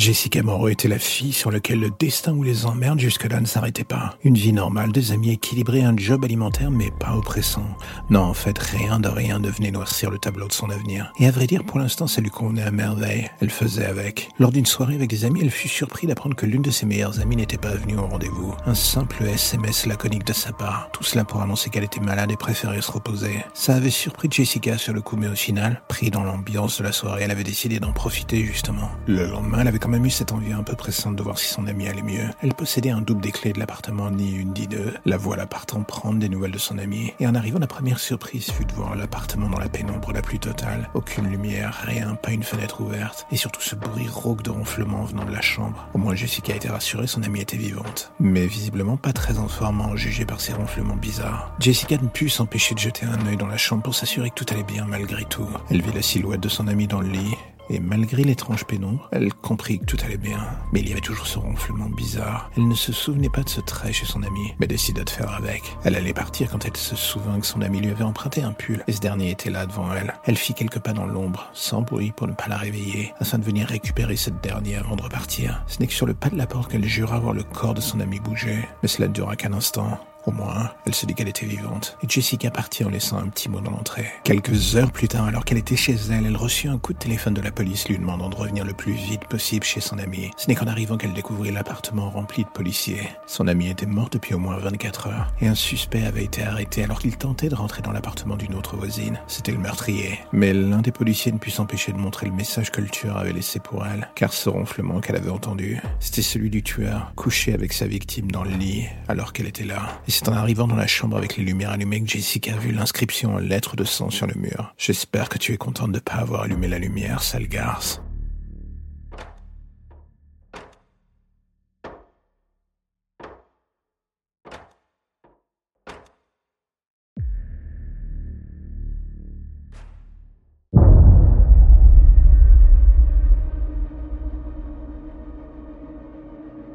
Jessica Moreau était la fille sur laquelle le destin ou les emmerdes jusque-là ne s'arrêtaient pas. Une vie normale, des amis équilibrés, un job alimentaire mais pas oppressant. Non, en fait, rien de rien ne venait noircir le tableau de son avenir. Et à vrai dire, pour l'instant, ça lui convenait à merveille. Elle faisait avec. Lors d'une soirée avec des amis, elle fut surprise d'apprendre que l'une de ses meilleures amies n'était pas venue au rendez-vous. Un simple SMS laconique de sa part. Tout cela pour annoncer qu'elle était malade et préférait se reposer. Ça avait surpris Jessica sur le coup, mais au final, pris dans l'ambiance de la soirée, elle avait décidé d'en profiter justement. Le lendemain, elle avait eu cette envie un peu pressante de voir si son ami allait mieux. Elle possédait un double des clés de l'appartement, ni une ni deux. La voilà partant prendre des nouvelles de son ami. Et en arrivant, la première surprise fut de voir l'appartement dans la pénombre la plus totale. Aucune lumière, rien, pas une fenêtre ouverte. Et surtout ce bruit rauque de ronflement venant de la chambre. Au moins Jessica était rassurée, son amie était vivante. Mais visiblement pas très en forme, en jugé par ces ronflements bizarres. Jessica ne put s'empêcher de jeter un œil dans la chambre pour s'assurer que tout allait bien malgré tout. Elle vit la silhouette de son ami dans le lit et malgré l'étrange pénombre, elle comprit que tout allait bien. Mais il y avait toujours ce ronflement bizarre. Elle ne se souvenait pas de ce trait chez son ami, mais décida de faire avec. Elle allait partir quand elle se souvint que son ami lui avait emprunté un pull, et ce dernier était là devant elle. Elle fit quelques pas dans l'ombre, sans bruit pour ne pas la réveiller, afin de venir récupérer cette dernière avant de repartir. Ce n'est que sur le pas de la porte qu'elle jura voir le corps de son ami bouger, mais cela ne dura qu'un instant. Au moins, elle se dit qu'elle était vivante. Et Jessica partit en laissant un petit mot dans l'entrée. Quelques heures plus tard, alors qu'elle était chez elle, elle reçut un coup de téléphone de la police lui demandant de revenir le plus vite possible chez son ami. Ce n'est qu'en arrivant qu'elle découvrit l'appartement rempli de policiers. Son ami était mort depuis au moins 24 heures. Et un suspect avait été arrêté alors qu'il tentait de rentrer dans l'appartement d'une autre voisine. C'était le meurtrier. Mais l'un des policiers ne put s'empêcher de montrer le message que le tueur avait laissé pour elle. Car ce ronflement qu'elle avait entendu, c'était celui du tueur, couché avec sa victime dans le lit alors qu'elle était là. Et c'est en arrivant dans la chambre avec les lumières allumées que Jessica a vu l'inscription en lettres de sang sur le mur. J'espère que tu es contente de ne pas avoir allumé la lumière, sale garce.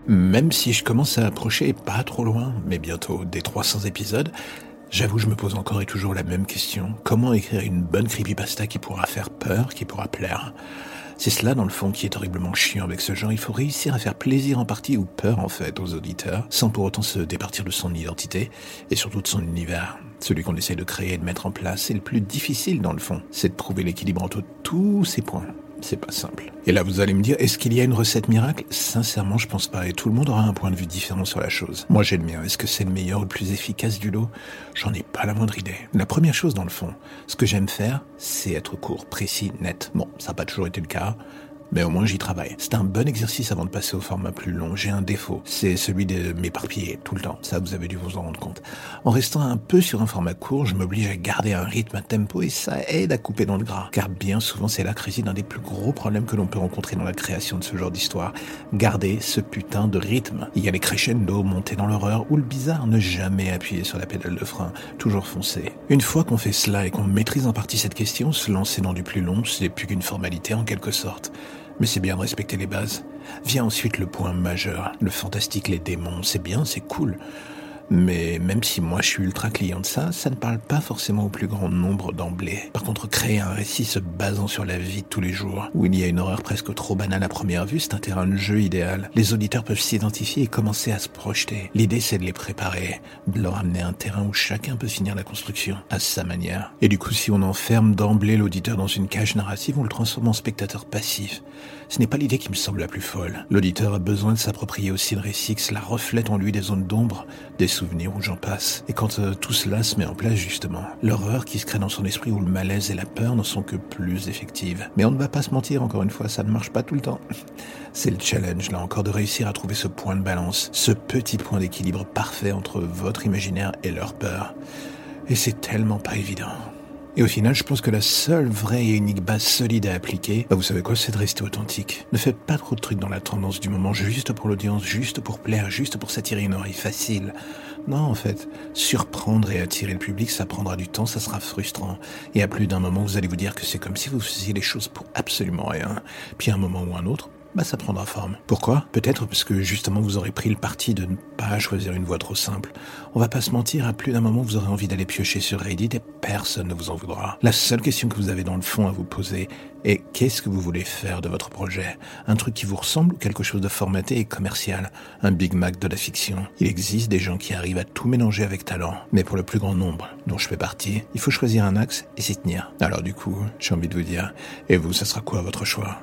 Même si je commence à approcher pas trop loin, mais bientôt des 300 épisodes, j'avoue je me pose encore et toujours la même question. Comment écrire une bonne creepypasta qui pourra faire peur, qui pourra plaire? C'est cela, dans le fond, qui est horriblement chiant avec ce genre. Il faut réussir à faire plaisir en partie ou peur, en fait, aux auditeurs, sans pour autant se départir de son identité et surtout de son univers. Celui qu'on essaie de créer et de mettre en place, c'est le plus difficile, dans le fond. C'est de trouver l'équilibre entre tous ces points c'est pas simple. Et là, vous allez me dire, est-ce qu'il y a une recette miracle? Sincèrement, je pense pas. Et tout le monde aura un point de vue différent sur la chose. Moi, j'ai le mien. Est-ce que c'est le meilleur ou le plus efficace du lot? J'en ai pas la moindre idée. La première chose, dans le fond, ce que j'aime faire, c'est être court, précis, net. Bon, ça n'a pas toujours été le cas mais au moins j'y travaille. C'est un bon exercice avant de passer au format plus long. J'ai un défaut, c'est celui de m'éparpiller tout le temps. Ça, vous avez dû vous en rendre compte. En restant un peu sur un format court, je m'oblige à garder un rythme, un tempo, et ça aide à couper dans le gras. Car bien souvent, c'est là que réside un des plus gros problèmes que l'on peut rencontrer dans la création de ce genre d'histoire. Garder ce putain de rythme. Il y a les crescendo, monter dans l'horreur, ou le bizarre, ne jamais appuyer sur la pédale de frein, toujours foncer. Une fois qu'on fait cela et qu'on maîtrise en partie cette question, se lancer dans du plus long, c'est plus qu'une formalité en quelque sorte. Mais c'est bien de respecter les bases. Vient ensuite le point majeur, le fantastique, les démons. C'est bien, c'est cool. Mais même si moi je suis ultra client de ça, ça ne parle pas forcément au plus grand nombre d'emblée. Par contre, créer un récit se basant sur la vie de tous les jours, où il y a une horreur presque trop banale à première vue, c'est un terrain de jeu idéal. Les auditeurs peuvent s'identifier et commencer à se projeter. L'idée c'est de les préparer, de leur amener un terrain où chacun peut finir la construction à sa manière. Et du coup, si on enferme d'emblée l'auditeur dans une cage narrative, on le transforme en spectateur passif. Ce n'est pas l'idée qui me semble la plus folle. L'auditeur a besoin de s'approprier aussi le récit, que cela reflète en lui des zones d'ombre, des souvenirs où j'en passe. Et quand euh, tout cela se met en place justement, l'horreur qui se crée dans son esprit où le malaise et la peur ne sont que plus effectives. Mais on ne va pas se mentir, encore une fois, ça ne marche pas tout le temps. C'est le challenge, là encore, de réussir à trouver ce point de balance, ce petit point d'équilibre parfait entre votre imaginaire et leur peur. Et c'est tellement pas évident. Et au final, je pense que la seule vraie et unique base solide à appliquer, bah vous savez quoi, c'est de rester authentique. Ne faites pas trop de trucs dans la tendance du moment, juste pour l'audience, juste pour plaire, juste pour s'attirer une oreille facile. Non, en fait, surprendre et attirer le public, ça prendra du temps, ça sera frustrant. Et à plus d'un moment, vous allez vous dire que c'est comme si vous faisiez les choses pour absolument rien. Puis à un moment ou un autre, bah ça prendra forme. Pourquoi? Peut-être parce que justement vous aurez pris le parti de ne pas choisir une voie trop simple. On va pas se mentir, à plus d'un moment vous aurez envie d'aller piocher sur Reddit et personne ne vous en voudra. La seule question que vous avez dans le fond à vous poser est qu'est-ce que vous voulez faire de votre projet? Un truc qui vous ressemble ou quelque chose de formaté et commercial? Un Big Mac de la fiction? Il existe des gens qui arrivent à tout mélanger avec talent, mais pour le plus grand nombre, dont je fais partie, il faut choisir un axe et s'y tenir. Alors du coup, j'ai envie de vous dire, et vous, ça sera quoi votre choix?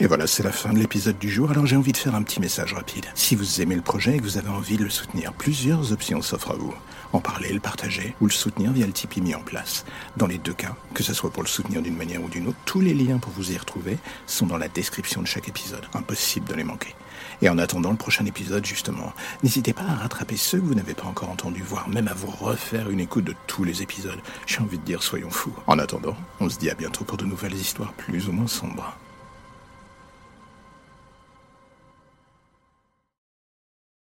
Et voilà, c'est la fin de l'épisode du jour, alors j'ai envie de faire un petit message rapide. Si vous aimez le projet et que vous avez envie de le soutenir, plusieurs options s'offrent à vous. En parler, le partager ou le soutenir via le Tipeee mis en place. Dans les deux cas, que ce soit pour le soutenir d'une manière ou d'une autre, tous les liens pour vous y retrouver sont dans la description de chaque épisode. Impossible de les manquer. Et en attendant le prochain épisode, justement, n'hésitez pas à rattraper ceux que vous n'avez pas encore entendus, voire même à vous refaire une écoute de tous les épisodes. J'ai envie de dire soyons fous. En attendant, on se dit à bientôt pour de nouvelles histoires plus ou moins sombres.